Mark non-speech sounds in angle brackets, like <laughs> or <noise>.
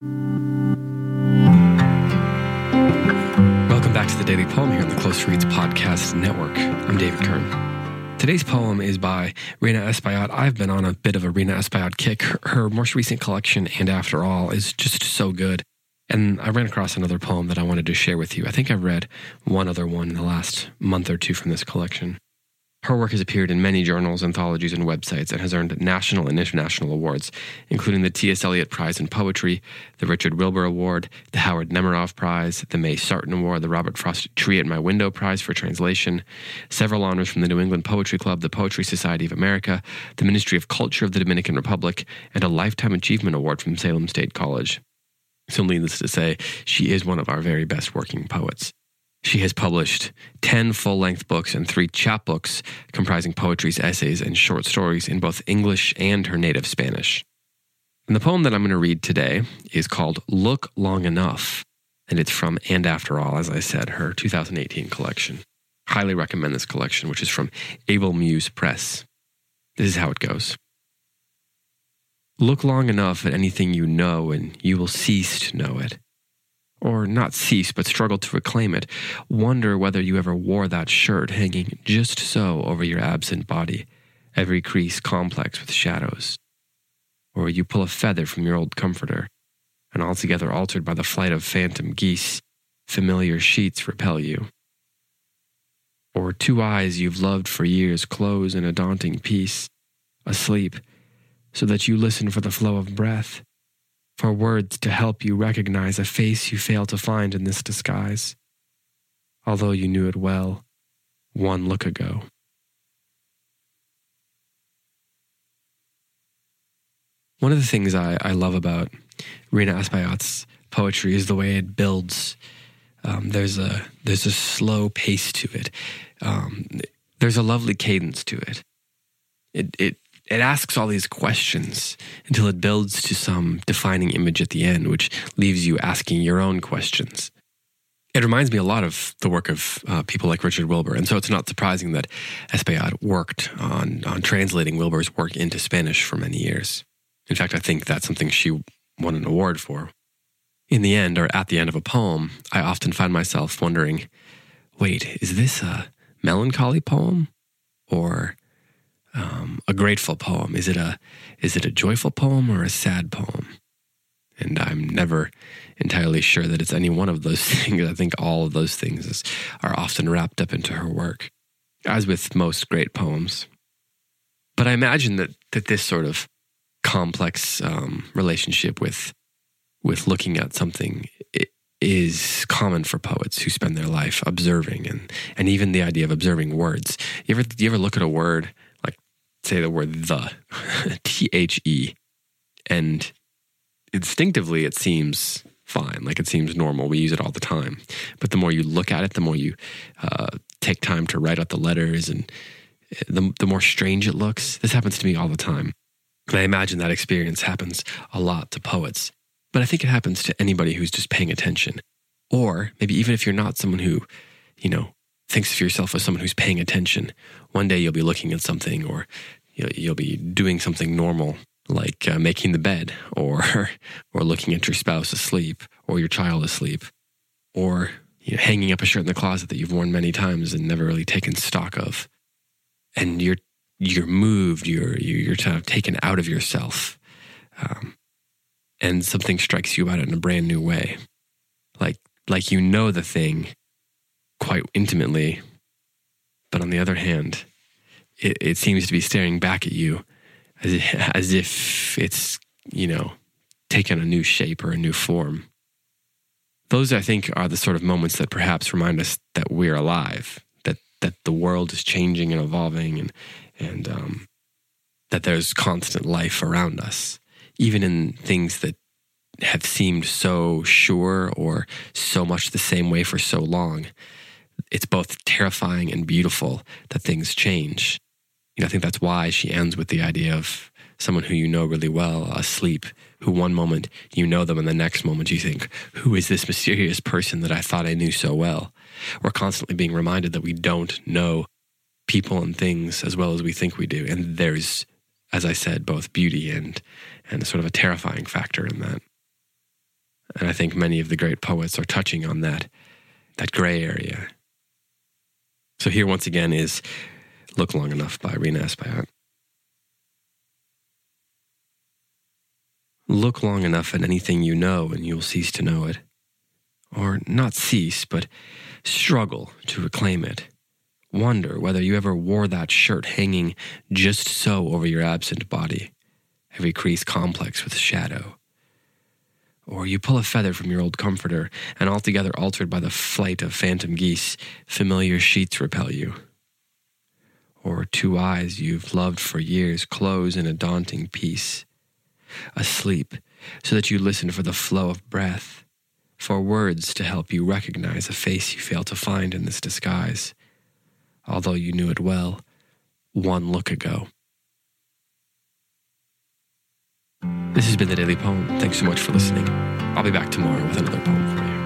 Welcome back to the Daily Poem here on the Close Reads Podcast Network. I'm David Kern. Today's poem is by Rhina Espaillat. I've been on a bit of a Rhina Espaillat kick. Her, her most recent collection, And After All, is just so good. And I ran across another poem that I wanted to share with you. I think I've read one other one in the last month or two from this collection. Her work has appeared in many journals, anthologies, and websites and has earned national and international awards, including the T.S. Eliot Prize in Poetry, the Richard Wilbur Award, the Howard Nemerov Prize, the May Sarton Award, the Robert Frost Tree at My Window Prize for Translation, several honors from the New England Poetry Club, the Poetry Society of America, the Ministry of Culture of the Dominican Republic, and a Lifetime Achievement Award from Salem State College. So, needless to say, she is one of our very best working poets. She has published 10 full length books and three chapbooks comprising poetries, essays, and short stories in both English and her native Spanish. And the poem that I'm going to read today is called Look Long Enough, and it's from And After All, as I said, her 2018 collection. Highly recommend this collection, which is from Able Muse Press. This is how it goes. Look long enough at anything you know, and you will cease to know it or not cease but struggle to reclaim it, wonder whether you ever wore that shirt hanging just so over your absent body, every crease complex with shadows. Or you pull a feather from your old comforter, and altogether altered by the flight of phantom geese, familiar sheets repel you. Or two eyes you've loved for years close in a daunting peace, asleep, so that you listen for the flow of breath for words to help you recognize a face you fail to find in this disguise, although you knew it well one look ago. One of the things I, I love about Rhina Espaillat's poetry is the way it builds. Um, there's a there's a slow pace to it. Um, there's a lovely cadence to it. It it it asks all these questions until it builds to some defining image at the end, which leaves you asking your own questions. It reminds me a lot of the work of uh, people like Richard Wilbur, and so it's not surprising that Espaillat worked on, on translating Wilbur's work into Spanish for many years. In fact, I think that's something she won an award for. In the end, or at the end of a poem, I often find myself wondering wait, is this a melancholy poem? Or um, a grateful poem? Is it a is it a joyful poem or a sad poem? And I'm never entirely sure that it's any one of those <laughs> things. I think all of those things is, are often wrapped up into her work, as with most great poems. But I imagine that that this sort of complex um, relationship with with looking at something is common for poets who spend their life observing and and even the idea of observing words. You ever you ever look at a word say the word the, <laughs> T H E. And instinctively, it seems fine. Like it seems normal. We use it all the time. But the more you look at it, the more you uh, take time to write out the letters and uh, the, the more strange it looks. This happens to me all the time. And I imagine that experience happens a lot to poets. But I think it happens to anybody who's just paying attention. Or maybe even if you're not someone who, you know, thinks of yourself as someone who's paying attention, one day you'll be looking at something or you'll, be doing something normal like uh, making the bed or <laughs> or looking at your spouse asleep or your child asleep or you know, hanging up a shirt in the closet that you've worn many times and never really taken stock of. And you're you're moved you're you're kind of taken out of yourself um, and something strikes you about it in a brand new way. Like like you know the thing quite intimately but on the other hand it, it seems to be staring back at you as if, <laughs> as if it's, you know, taken a new shape or a new form. Those, I think, are the sort of moments that perhaps remind us that we're alive, that that the world is changing and evolving, and and um, that there's constant life around us, even in things that have seemed so sure or so much the same way for so long. It's both terrifying and beautiful that things change you know, I think that's why she ends with the idea of someone who you know really well asleep, who one moment you know them and the next moment you think, who is this mysterious person that I thought I knew so well? We're constantly being reminded that we don't know people and things as well as we think we do. And there's, as I said, both beauty and, and sort of a terrifying factor in that. And I think many of the great poets are touching on that, that gray area. So here once again is Look Long Enough by Espaillat. Look long enough at anything you know and you'll cease to know it. Or not cease, but struggle to reclaim it. Wonder whether you ever wore that shirt hanging just so over your absent body, every crease complex with shadow. Or you pull a feather from your old comforter, and altogether altered by the flight of phantom geese, familiar sheets repel you. Or two eyes you've loved for years close in a daunting peace, asleep, so that you listen for the flow of breath, for words to help you recognize a face you fail to find in this disguise although you knew it well, one look ago. This has been the Daily Poem. Thanks so much for listening. I'll be back tomorrow with another poem for you.